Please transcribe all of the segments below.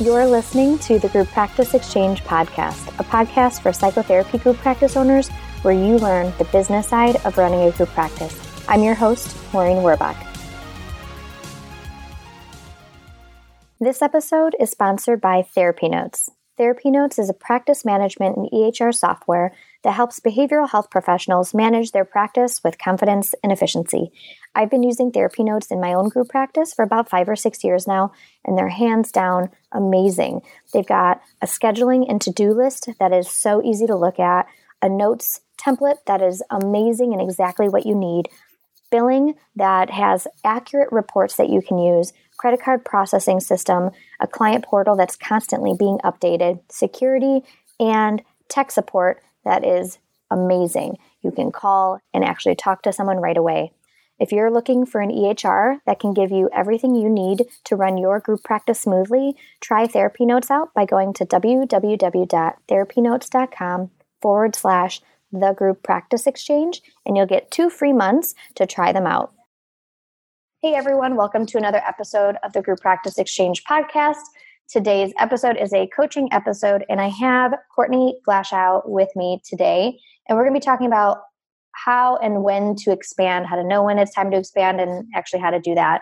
You're listening to the Group Practice Exchange podcast, a podcast for psychotherapy group practice owners where you learn the business side of running a group practice. I'm your host, Maureen Werbach. This episode is sponsored by Therapy Notes. Therapy Notes is a practice management and EHR software that helps behavioral health professionals manage their practice with confidence and efficiency. I've been using Therapy Notes in my own group practice for about five or six years now, and they're hands down amazing. They've got a scheduling and to do list that is so easy to look at, a notes template that is amazing and exactly what you need, billing that has accurate reports that you can use, credit card processing system, a client portal that's constantly being updated, security, and tech support that is amazing. You can call and actually talk to someone right away. If you're looking for an EHR that can give you everything you need to run your group practice smoothly, try Therapy Notes out by going to www.therapynotes.com forward slash the group practice exchange, and you'll get two free months to try them out. Hey everyone, welcome to another episode of the Group Practice Exchange podcast. Today's episode is a coaching episode, and I have Courtney Glashow with me today. And we're going to be talking about how and when to expand, how to know when it's time to expand, and actually how to do that.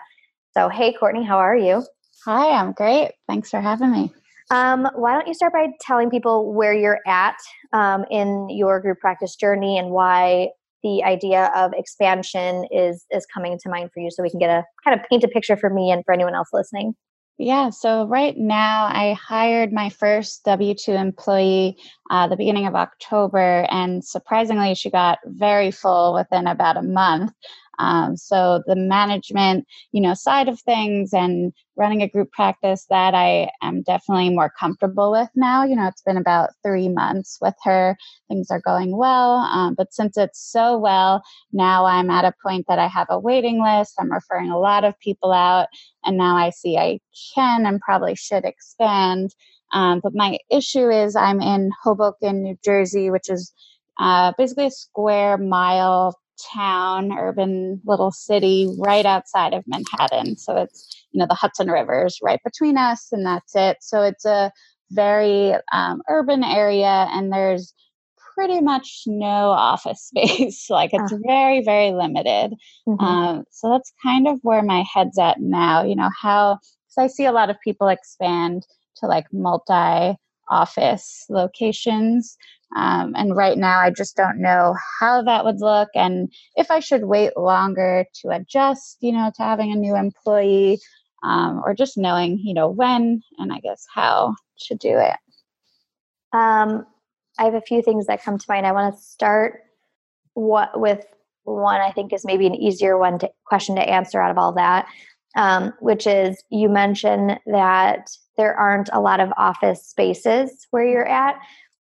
So, hey, Courtney, how are you? Hi, I'm great. Thanks for having me. Um, why don't you start by telling people where you're at um, in your group practice journey and why the idea of expansion is is coming to mind for you, so we can get a kind of paint a picture for me and for anyone else listening. Yeah, so right now I hired my first W 2 employee uh, the beginning of October, and surprisingly, she got very full within about a month. Um, so the management, you know, side of things and running a group practice that I am definitely more comfortable with now. You know, it's been about three months with her. Things are going well. Um, but since it's so well, now I'm at a point that I have a waiting list. I'm referring a lot of people out. And now I see I can and probably should expand. Um, but my issue is I'm in Hoboken, New Jersey, which is uh, basically a square mile town, urban little city right outside of Manhattan. So it's, you know, the Hudson River is right between us, and that's it. So it's a very um, urban area, and there's pretty much no office space. like it's uh. very, very limited. Mm-hmm. Um, so that's kind of where my head's at now. You know, how, because I see a lot of people expand to like multi office locations. Um, and right now, I just don't know how that would look and if I should wait longer to adjust, you know, to having a new employee um, or just knowing, you know, when and I guess how to do it. Um, I have a few things that come to mind. I want to start what with one I think is maybe an easier one to, question to answer out of all that, um, which is you mentioned that there aren't a lot of office spaces where you're at.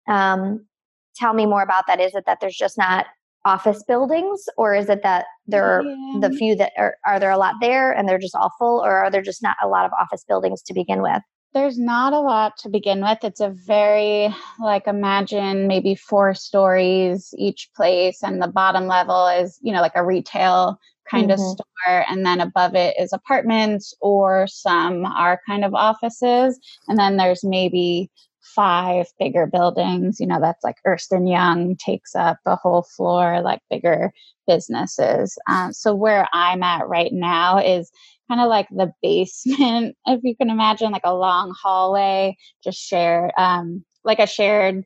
Um, tell me more about that. Is it that there's just not office buildings, or is it that there are yeah. the few that are, are there a lot there and they're just all full, or are there just not a lot of office buildings to begin with? There's not a lot to begin with. It's a very, like, imagine maybe four stories each place, and the bottom level is, you know, like a retail kind mm-hmm. of store and then above it is apartments or some are kind of offices and then there's maybe five bigger buildings. You know, that's like Ernst and Young takes up a whole floor, like bigger businesses. Um, so where I'm at right now is kind of like the basement, if you can imagine, like a long hallway, just shared, um, like a shared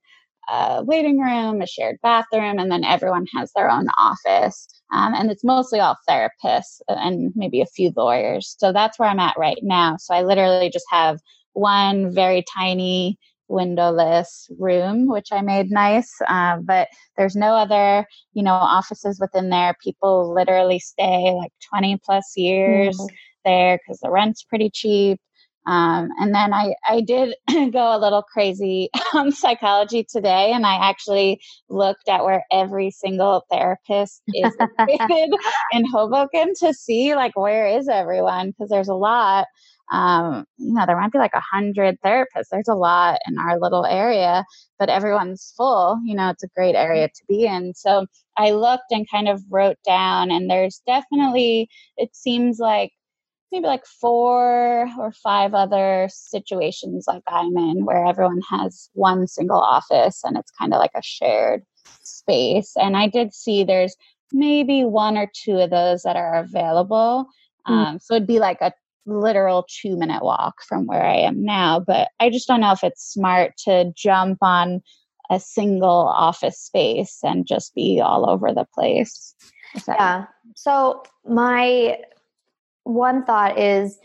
uh, waiting room, a shared bathroom, and then everyone has their own office. Um, and it's mostly all therapists and maybe a few lawyers. So that's where I'm at right now. So I literally just have one very tiny windowless room, which I made nice. Uh, but there's no other, you know, offices within there. People literally stay like 20 plus years mm-hmm. there because the rent's pretty cheap. Um, and then I, I did go a little crazy on psychology today, and I actually looked at where every single therapist is located in Hoboken to see like where is everyone because there's a lot um, you know, there might be like a hundred therapists. There's a lot in our little area, but everyone's full. You know, it's a great area to be in. So I looked and kind of wrote down, and there's definitely, it seems like maybe like four or five other situations like I'm in where everyone has one single office and it's kind of like a shared space. And I did see there's maybe one or two of those that are available. Mm. Um, so it'd be like a literal two minute walk from where I am now. But I just don't know if it's smart to jump on a single office space and just be all over the place. Yeah. So my one thought is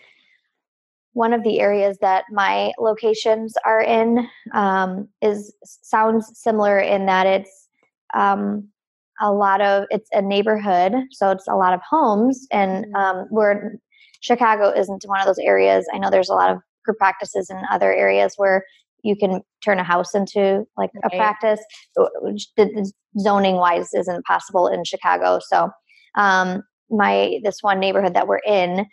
one of the areas that my locations are in um, is sounds similar in that it's um, a lot of it's a neighborhood so it's a lot of homes and mm-hmm. um, where chicago isn't one of those areas i know there's a lot of group practices in other areas where you can turn a house into like right. a practice which zoning wise isn't possible in chicago so um, my this one neighborhood that we're in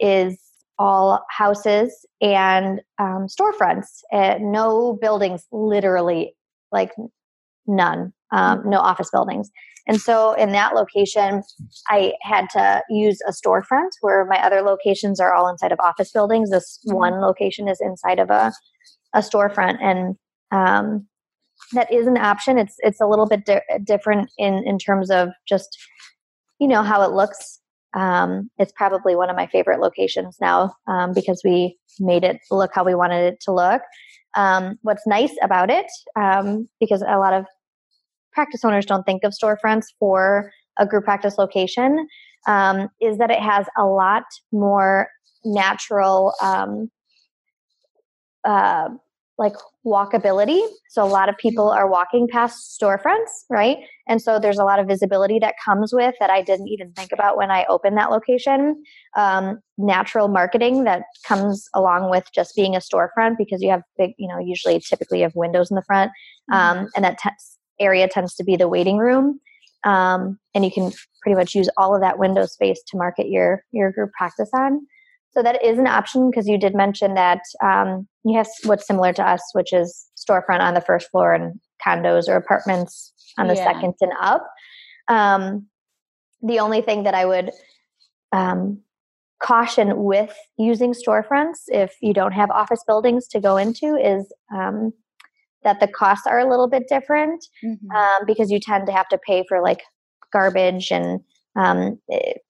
is all houses and um, storefronts uh, no buildings literally like none um, no office buildings. And so in that location, I had to use a storefront where my other locations are all inside of office buildings. This mm-hmm. one location is inside of a, a storefront. And um, that is an option. It's, it's a little bit di- different in, in terms of just, you know, how it looks. Um, it's probably one of my favorite locations now um, because we made it look how we wanted it to look. Um, what's nice about it, um, because a lot of practice owners don't think of storefronts for a group practice location um, is that it has a lot more natural um, uh, like walkability so a lot of people are walking past storefronts right and so there's a lot of visibility that comes with that i didn't even think about when i opened that location um, natural marketing that comes along with just being a storefront because you have big you know usually typically you have windows in the front mm-hmm. um, and that t- area tends to be the waiting room. Um, and you can pretty much use all of that window space to market your your group practice on. So that is an option because you did mention that um, you have what's similar to us, which is storefront on the first floor and condos or apartments on the yeah. second and up. Um, the only thing that I would um, caution with using storefronts, if you don't have office buildings to go into, is um, that the costs are a little bit different mm-hmm. um, because you tend to have to pay for like garbage and um, it,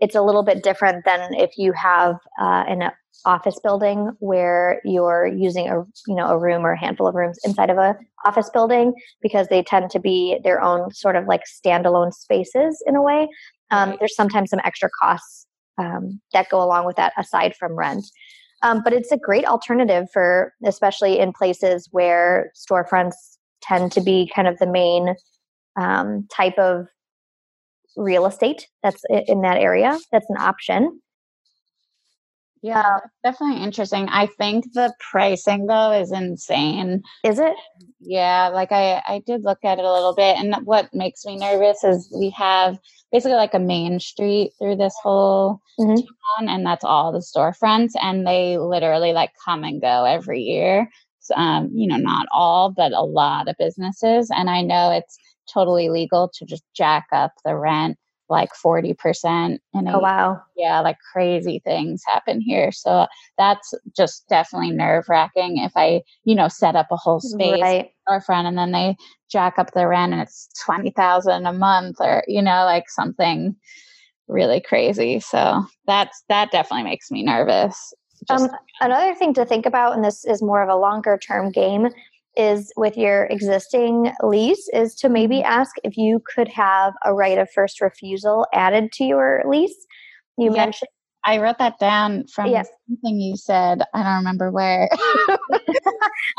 it's a little bit different than if you have uh, an office building where you're using a you know a room or a handful of rooms inside of a office building because they tend to be their own sort of like standalone spaces in a way. Um, there's sometimes some extra costs um, that go along with that aside from rent. Um, but it's a great alternative for, especially in places where storefronts tend to be kind of the main um, type of real estate that's in that area. That's an option. Yeah, um, definitely interesting. I think the pricing though is insane. Is it? Yeah, like I I did look at it a little bit and what makes me nervous is we have basically like a main street through this whole mm-hmm. town and that's all the storefronts and they literally like come and go every year. So, um, you know, not all, but a lot of businesses and I know it's totally legal to just jack up the rent like 40% and oh wow. Yeah like crazy things happen here. So that's just definitely nerve wracking if i you know set up a whole space right. friend and then they jack up the rent and it's 20000 a month or you know like something really crazy. So that's that definitely makes me nervous. Just, um, another thing to think about and this is more of a longer term game is with your existing lease is to maybe mm-hmm. ask if you could have a right of first refusal added to your lease. You yeah, mentioned I wrote that down from yes. something you said. I don't remember where. I,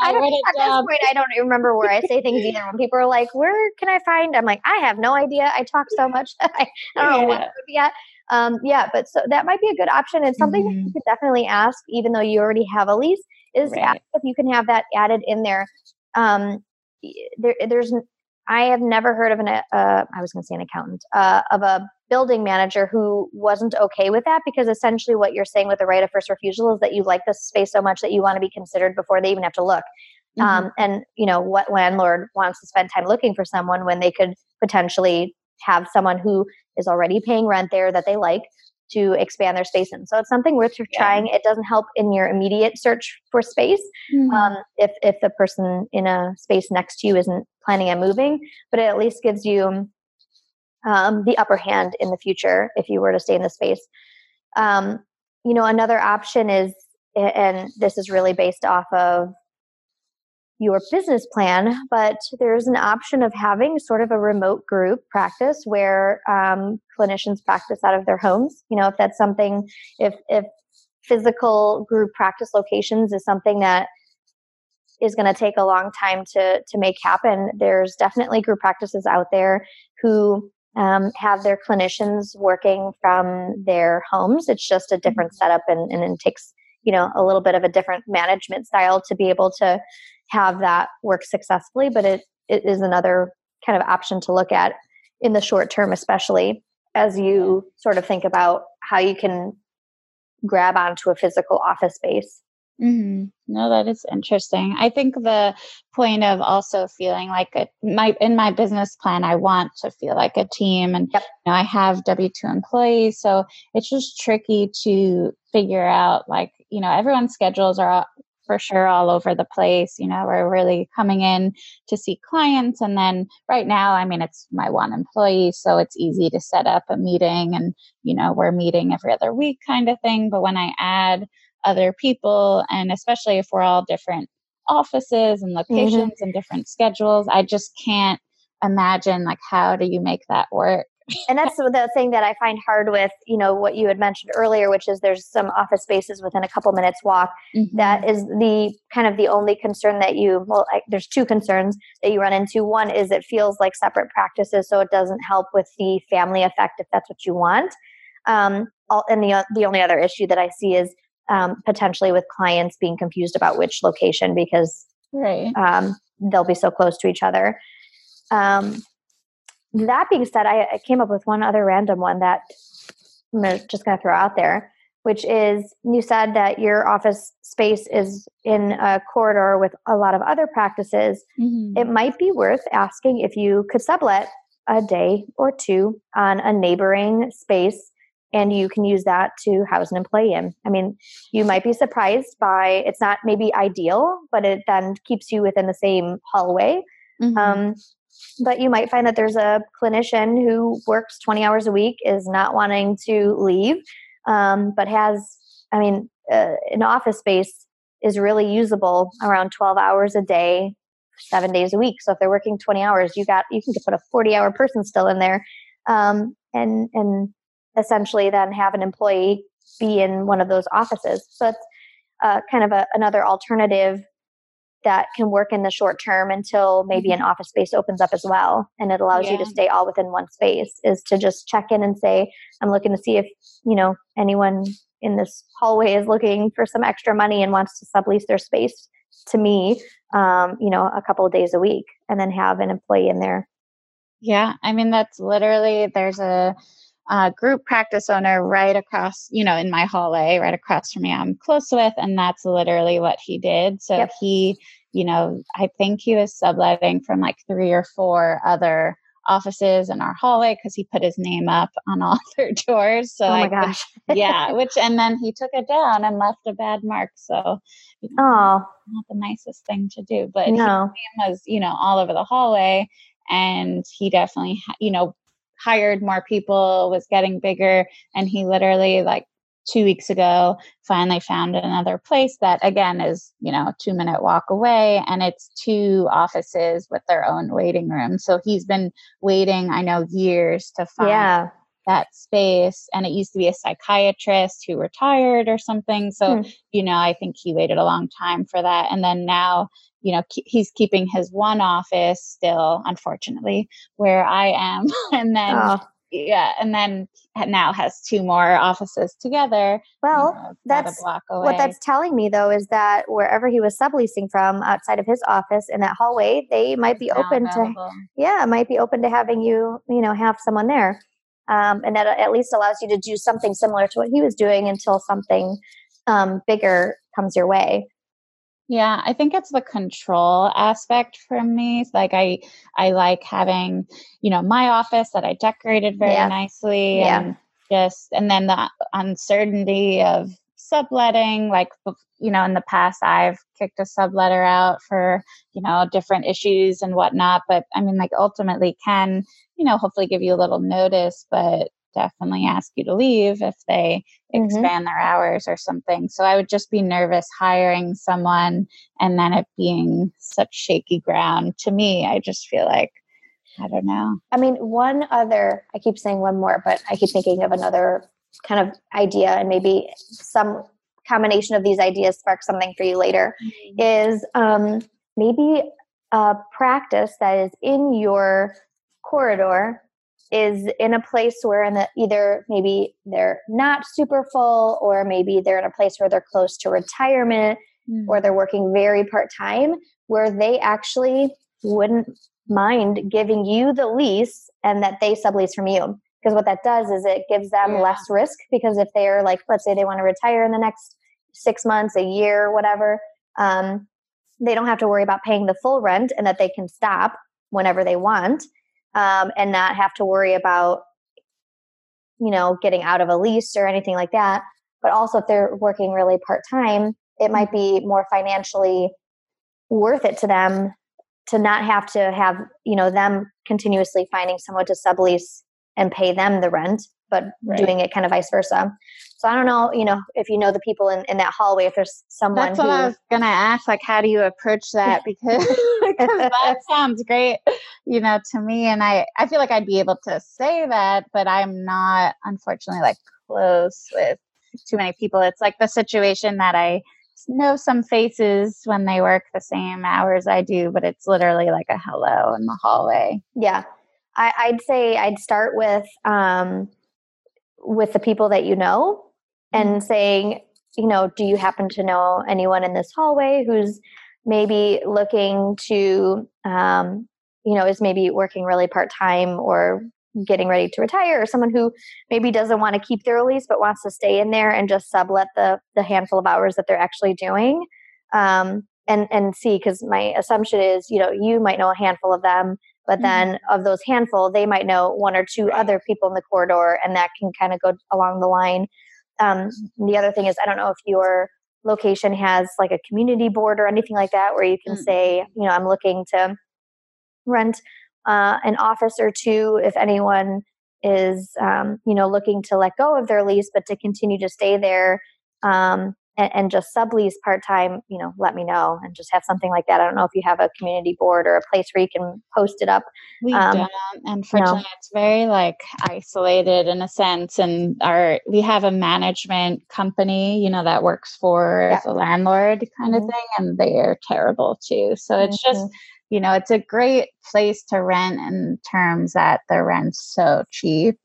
I don't, at down. this point, I don't remember where I say things either. When people are like, "Where can I find?" I'm like, "I have no idea. I talk so much I, I don't yeah. know what to be at." Um, yeah, but so that might be a good option. It's something mm-hmm. that you mm-hmm. could definitely ask, even though you already have a lease is right. if you can have that added in there. Um, there, there's I have never heard of an uh, I was going to say an accountant uh, of a building manager who wasn't okay with that because essentially what you're saying with the right of first refusal is that you like this space so much that you want to be considered before they even have to look. Mm-hmm. Um, and you know what landlord wants to spend time looking for someone when they could potentially have someone who is already paying rent there that they like to expand their space in. So it's something worth yeah. trying. It doesn't help in your immediate search for space mm-hmm. um, if if the person in a space next to you isn't planning on moving, but it at least gives you um, the upper hand in the future if you were to stay in the space. Um, you know, another option is, and this is really based off of your business plan, but there's an option of having sort of a remote group practice where um, clinicians practice out of their homes. You know, if that's something, if if physical group practice locations is something that is going to take a long time to to make happen, there's definitely group practices out there who um, have their clinicians working from their homes. It's just a different mm-hmm. setup, and, and it takes you know a little bit of a different management style to be able to have that work successfully, but it, it is another kind of option to look at in the short term, especially as you sort of think about how you can grab onto a physical office space. Mm-hmm. No, that is interesting. I think the point of also feeling like a, my in my business plan, I want to feel like a team, and yep. you know, I have W two employees, so it's just tricky to figure out like you know everyone's schedules are for sure all over the place. You know, we're really coming in to see clients. And then right now, I mean, it's my one employee, so it's easy to set up a meeting and, you know, we're meeting every other week kind of thing. But when I add other people, and especially if we're all different offices and mm-hmm. locations mm-hmm. and different schedules, I just can't imagine like how do you make that work and that's the thing that I find hard with, you know, what you had mentioned earlier, which is there's some office spaces within a couple minutes walk. Mm-hmm. That is the kind of the only concern that you, well, I, there's two concerns that you run into. One is it feels like separate practices, so it doesn't help with the family effect if that's what you want. Um, all, and the, the only other issue that I see is um, potentially with clients being confused about which location because right. um, they'll be so close to each other. Um, that being said, I, I came up with one other random one that I'm just going to throw out there, which is you said that your office space is in a corridor with a lot of other practices. Mm-hmm. It might be worth asking if you could sublet a day or two on a neighboring space and you can use that to house an employee in. I mean, you might be surprised by it's not maybe ideal, but it then keeps you within the same hallway. Mm-hmm. Um, but you might find that there's a clinician who works 20 hours a week is not wanting to leave um, but has i mean uh, an office space is really usable around 12 hours a day seven days a week. So if they're working 20 hours you got you can put a 40 hour person still in there um, and and essentially then have an employee be in one of those offices. So it's uh, kind of a, another alternative that can work in the short term until maybe mm-hmm. an office space opens up as well and it allows yeah. you to stay all within one space is to just check in and say i'm looking to see if you know anyone in this hallway is looking for some extra money and wants to sublease their space to me um, you know a couple of days a week and then have an employee in there yeah i mean that's literally there's a uh, group practice owner right across, you know, in my hallway, right across from me, I'm close with. And that's literally what he did. So yep. he, you know, I think he was subletting from like three or four other offices in our hallway because he put his name up on all their doors. So oh my I gosh. yeah, which and then he took it down and left a bad mark. So you know, oh, not the nicest thing to do. But no. his name was, you know, all over the hallway. And he definitely, you know, hired more people, was getting bigger, and he literally like two weeks ago finally found another place that again is you know a two minute walk away and it's two offices with their own waiting room so he's been waiting i know years to find yeah. That space and it used to be a psychiatrist who retired or something so hmm. you know i think he waited a long time for that and then now you know he's keeping his one office still unfortunately where i am and then oh. yeah and then now has two more offices together well you know, that's what that's telling me though is that wherever he was subleasing from outside of his office in that hallway they might be open available. to yeah might be open to having you you know have someone there um, and that at least allows you to do something similar to what he was doing until something um, bigger comes your way yeah, I think it's the control aspect for me. Like I I like having, you know, my office that I decorated very yeah. nicely yeah. and just and then the uncertainty of subletting like you know in the past i've kicked a subletter out for you know different issues and whatnot but i mean like ultimately can you know hopefully give you a little notice but definitely ask you to leave if they mm-hmm. expand their hours or something. So I would just be nervous hiring someone and then it being such shaky ground. To me, I just feel like I don't know. I mean, one other, I keep saying one more, but I keep thinking of another kind of idea, and maybe some combination of these ideas spark something for you later. Mm-hmm. Is um, maybe a practice that is in your corridor is in a place where in the, either maybe they're not super full or maybe they're in a place where they're close to retirement mm. or they're working very part-time where they actually wouldn't mind giving you the lease and that they sublease from you because what that does is it gives them yeah. less risk because if they're like let's say they want to retire in the next six months a year whatever um, they don't have to worry about paying the full rent and that they can stop whenever they want um, and not have to worry about you know getting out of a lease or anything like that but also if they're working really part-time it might be more financially worth it to them to not have to have you know them continuously finding someone to sublease and pay them the rent but right. doing it kind of vice versa. So I don't know, you know, if you know the people in, in that hallway, if there's someone. That's what I was gonna ask. Like, how do you approach that? Because because that sounds great, you know, to me. And I I feel like I'd be able to say that, but I'm not, unfortunately, like close with too many people. It's like the situation that I know some faces when they work the same hours I do, but it's literally like a hello in the hallway. Yeah. I, would say I'd start with um, with the people that you know and mm-hmm. saying, you know, do you happen to know anyone in this hallway who's maybe looking to, um, you know, is maybe working really part time or getting ready to retire, or someone who maybe doesn't want to keep their lease but wants to stay in there and just sublet the the handful of hours that they're actually doing. Um, and and see because my assumption is you know you might know a handful of them but then mm-hmm. of those handful they might know one or two other people in the corridor and that can kind of go along the line um, the other thing is i don't know if your location has like a community board or anything like that where you can mm-hmm. say you know i'm looking to rent uh, an office or two if anyone is um, you know looking to let go of their lease but to continue to stay there um, and, and just sublease part time, you know, let me know and just have something like that. I don't know if you have a community board or a place where you can post it up. We um, don't. Unfortunately, no. it's very like isolated in a sense. And our we have a management company, you know, that works for yeah. the landlord kind mm-hmm. of thing, and they are terrible too. So it's mm-hmm. just you know, it's a great place to rent in terms that the rent's so cheap.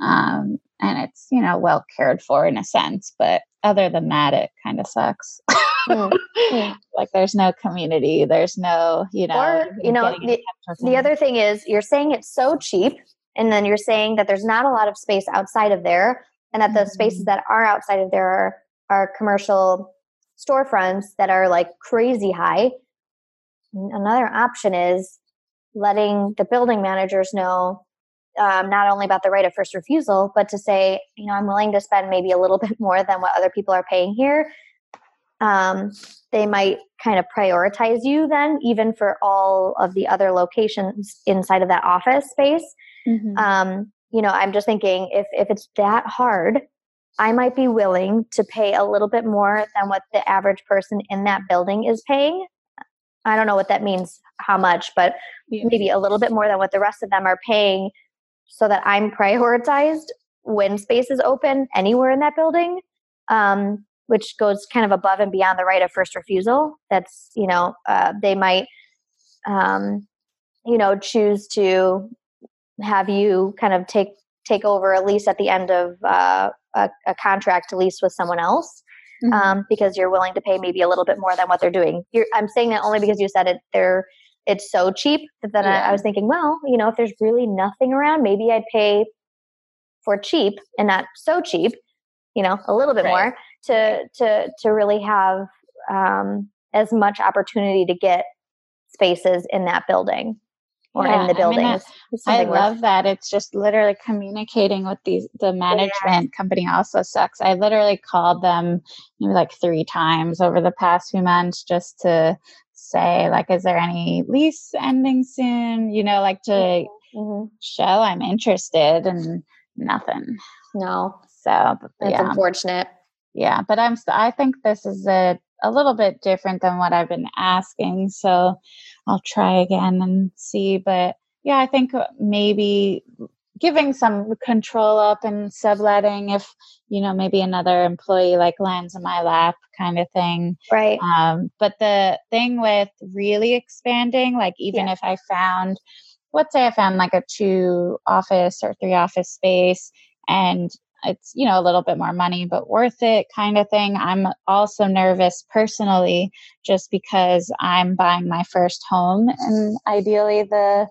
Um, and it's, you know, well cared for in a sense, but other than that, it kind of sucks. mm, Like there's no community, there's no, you know, or you know, the, the other thing is you're saying it's so cheap, and then you're saying that there's not a lot of space outside of there, and that the mm-hmm. spaces that are outside of there are are commercial storefronts that are like crazy high. Another option is letting the building managers know um, not only about the right of first refusal, but to say, you know, I'm willing to spend maybe a little bit more than what other people are paying here. Um, they might kind of prioritize you then, even for all of the other locations inside of that office space. Mm-hmm. Um, you know, I'm just thinking if if it's that hard, I might be willing to pay a little bit more than what the average person in that building is paying. I don't know what that means, how much, but yeah. maybe a little bit more than what the rest of them are paying so that I'm prioritized when space is open anywhere in that building, um, which goes kind of above and beyond the right of first refusal. That's, you know, uh, they might, um, you know, choose to have you kind of take take over a lease at the end of uh, a, a, contract lease with someone else. Mm-hmm. Um, because you're willing to pay maybe a little bit more than what they're doing. You're, I'm saying that only because you said it. They're it's so cheap that then yeah. I, I, was thinking, well, you know, if there's really nothing around, maybe I'd pay for cheap and not so cheap, you know, a little bit right. more to to to really have um, as much opportunity to get spaces in that building. or yeah, in the buildings. I, mean, I love that. It's just literally communicating with these the management yeah. company also sucks. I literally called them maybe like three times over the past few months just to say like is there any lease ending soon you know like to mm-hmm. mm-hmm. show i'm interested and nothing no so but, that's yeah. unfortunate yeah but i'm i think this is a, a little bit different than what i've been asking so i'll try again and see but yeah i think maybe giving some control up and subletting if you know maybe another employee like lands in my lap kind of thing right um, but the thing with really expanding like even yeah. if i found let's say i found like a two office or three office space and it's you know a little bit more money but worth it kind of thing i'm also nervous personally just because i'm buying my first home and ideally the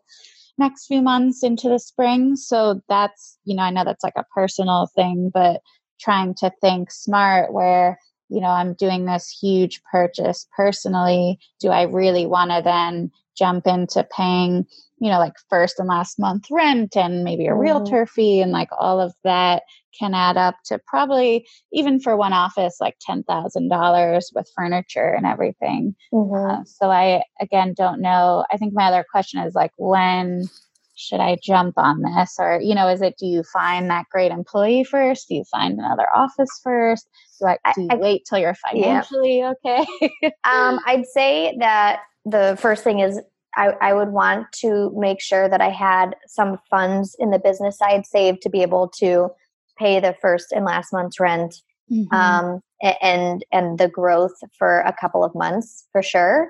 next few months into the spring. So that's, you know, I know that's like a personal thing, but trying to think smart where, you know, I'm doing this huge purchase personally. Do I really want to then jump into paying, you know, like first and last month rent and maybe a mm-hmm. realtor fee and like all of that can add up to probably even for one office like $10,000 with furniture and everything. Mm-hmm. Uh, so I again don't know. I think my other question is like when should I jump on this or you know is it do you find that great employee first? Do you find another office first? Do, I, do you I, wait till you're financially yeah. okay? um, I'd say that the first thing is I, I, would want to make sure that I had some funds in the business side saved to be able to pay the first and last month's rent mm-hmm. um, and and the growth for a couple of months for sure.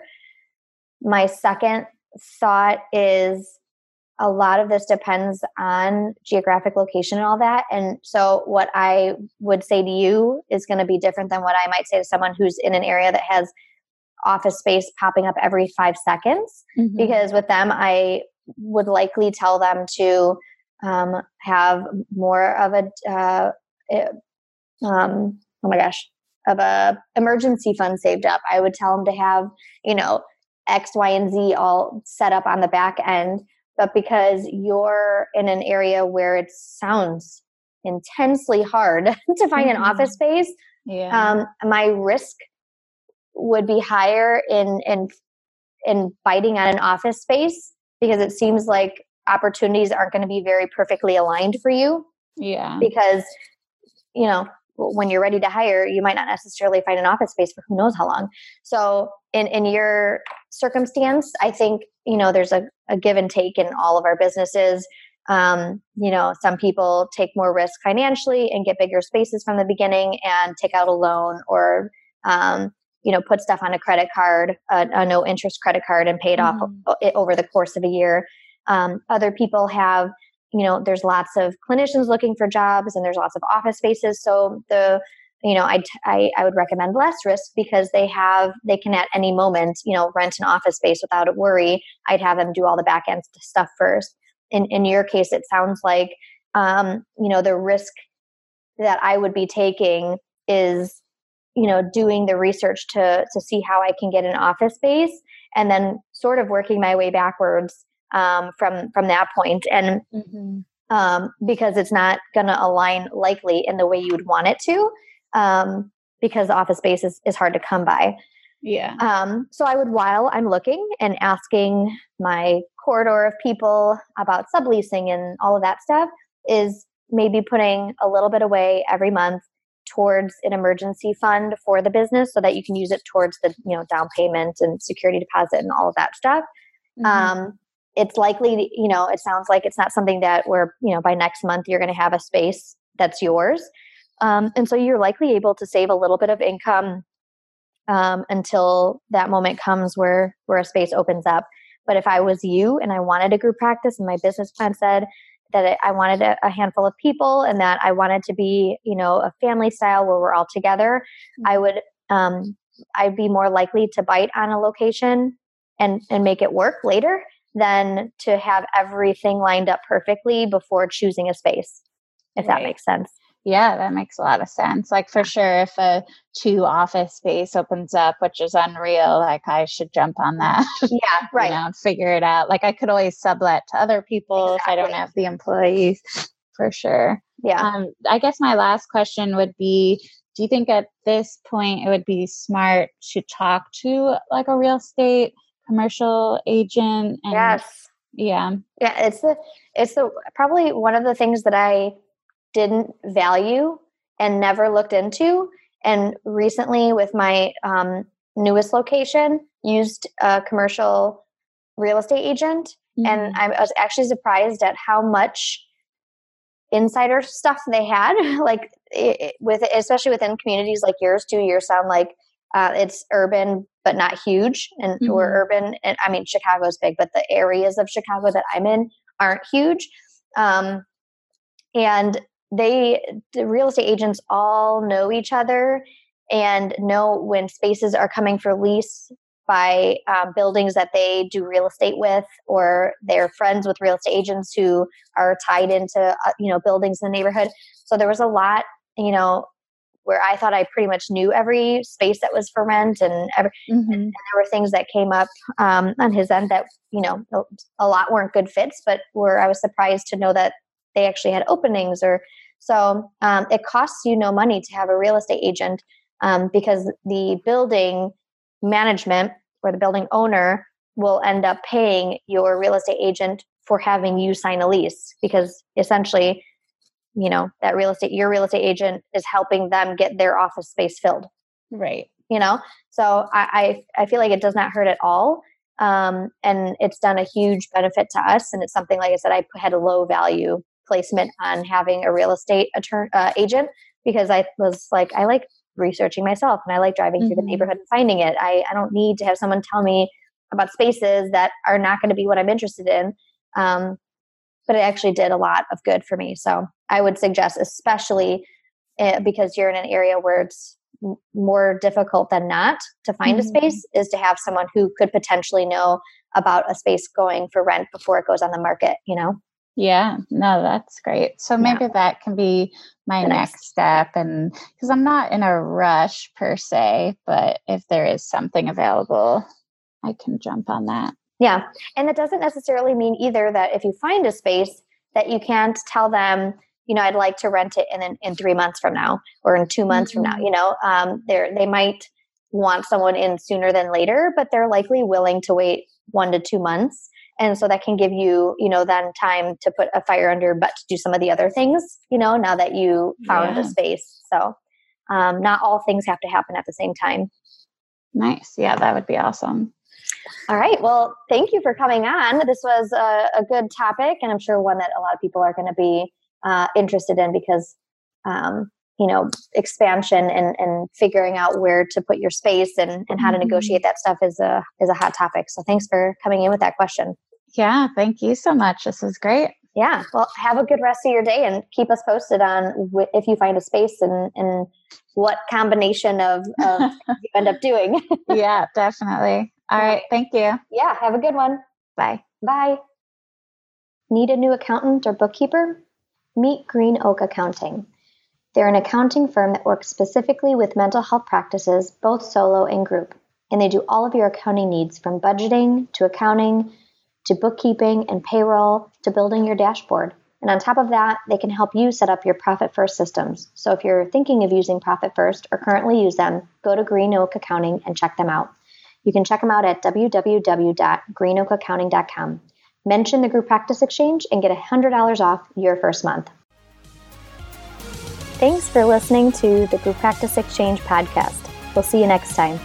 My second thought is a lot of this depends on geographic location and all that. And so, what I would say to you is going to be different than what I might say to someone who's in an area that has office space popping up every five seconds. Mm-hmm. Because with them, I would likely tell them to um, have more of a uh, um, oh my gosh of a emergency fund saved up i would tell them to have you know x y and z all set up on the back end but because you're in an area where it sounds intensely hard to find mm-hmm. an office space yeah. um, my risk would be higher in in in biting on an office space because it seems like opportunities aren't going to be very perfectly aligned for you. Yeah. Because, you know, when you're ready to hire, you might not necessarily find an office space for who knows how long. So, in, in your circumstance, I think, you know, there's a, a give and take in all of our businesses. Um, you know, some people take more risk financially and get bigger spaces from the beginning and take out a loan or, um, you know, put stuff on a credit card, a, a no interest credit card, and pay it mm-hmm. off over the course of a year. Um, other people have, you know, there's lots of clinicians looking for jobs and there's lots of office spaces. So the, you know, I, I, I would recommend less risk because they have, they can at any moment, you know, rent an office space without a worry. I'd have them do all the back end stuff first. In, in your case, it sounds like, um, you know, the risk that I would be taking is you know doing the research to to see how i can get an office space and then sort of working my way backwards um, from from that point, and mm-hmm. um, because it's not going to align likely in the way you would want it to, um, because office space is, is hard to come by. Yeah. Um, so I would, while I'm looking and asking my corridor of people about subleasing and all of that stuff, is maybe putting a little bit away every month towards an emergency fund for the business so that you can use it towards the you know down payment and security deposit and all of that stuff mm-hmm. um, it's likely, you know, it sounds like it's not something that where, you know, by next month you're going to have a space that's yours. Um, and so you're likely able to save a little bit of income um, until that moment comes where where a space opens up. But if I was you and I wanted a group practice and my business plan said that I wanted a, a handful of people and that I wanted to be, you know, a family style where we're all together, mm-hmm. I would um, I'd be more likely to bite on a location and and make it work later than to have everything lined up perfectly before choosing a space, if right. that makes sense. Yeah, that makes a lot of sense. Like for sure, if a two office space opens up, which is unreal, like I should jump on that. Yeah, right. you know, figure it out. Like I could always sublet to other people exactly. if I don't have the employees. For sure. Yeah. Um, I guess my last question would be do you think at this point it would be smart to talk to like a real estate commercial agent and yes yeah yeah it's the it's the probably one of the things that i didn't value and never looked into and recently with my um, newest location used a commercial real estate agent mm-hmm. and i was actually surprised at how much insider stuff they had like it, with especially within communities like yours too yours sound like uh, it's urban but not huge and mm-hmm. we're urban and i mean chicago's big but the areas of chicago that i'm in aren't huge um, and they the real estate agents all know each other and know when spaces are coming for lease by um, buildings that they do real estate with or they're friends with real estate agents who are tied into uh, you know buildings in the neighborhood so there was a lot you know where i thought i pretty much knew every space that was for rent and, every, mm-hmm. and there were things that came up um, on his end that you know a lot weren't good fits but where i was surprised to know that they actually had openings or so um, it costs you no money to have a real estate agent um, because the building management or the building owner will end up paying your real estate agent for having you sign a lease because essentially you know that real estate your real estate agent is helping them get their office space filled right you know so i i, I feel like it does not hurt at all um, and it's done a huge benefit to us and it's something like i said i had a low value placement on having a real estate attorney uh, agent because i was like i like researching myself and I like driving mm-hmm. through the mm-hmm. neighborhood and finding it. I, I don't need to have someone tell me about spaces that are not going to be what I'm interested in. Um, but it actually did a lot of good for me. So I would suggest, especially uh, because you're in an area where it's more difficult than not to find mm-hmm. a space, is to have someone who could potentially know about a space going for rent before it goes on the market, you know? Yeah, no, that's great. So maybe yeah. that can be my the next, next step. And because I'm not in a rush per se, but if there is something available, I can jump on that. Yeah. And that doesn't necessarily mean either that if you find a space that you can't tell them, you know, I'd like to rent it in in three months from now or in two months mm-hmm. from now. Mm-hmm. You know, um, they they might want someone in sooner than later, but they're likely willing to wait one to two months and so that can give you you know then time to put a fire under your butt to do some of the other things you know now that you found yeah. a space so um, not all things have to happen at the same time nice yeah that would be awesome all right well thank you for coming on this was a, a good topic and i'm sure one that a lot of people are going to be uh, interested in because um, you know expansion and and figuring out where to put your space and and how to mm-hmm. negotiate that stuff is a is a hot topic. So thanks for coming in with that question. Yeah thank you so much. This was great. Yeah well have a good rest of your day and keep us posted on wh- if you find a space and and what combination of, of you end up doing. Yeah definitely. All right thank you. Yeah have a good one. Bye. Bye. Need a new accountant or bookkeeper meet green oak accounting they're an accounting firm that works specifically with mental health practices, both solo and group. And they do all of your accounting needs from budgeting to accounting to bookkeeping and payroll to building your dashboard. And on top of that, they can help you set up your Profit First systems. So if you're thinking of using Profit First or currently use them, go to Green Oak Accounting and check them out. You can check them out at www.greenoakaccounting.com. Mention the Group Practice Exchange and get $100 off your first month. Thanks for listening to the Group Practice Exchange podcast. We'll see you next time.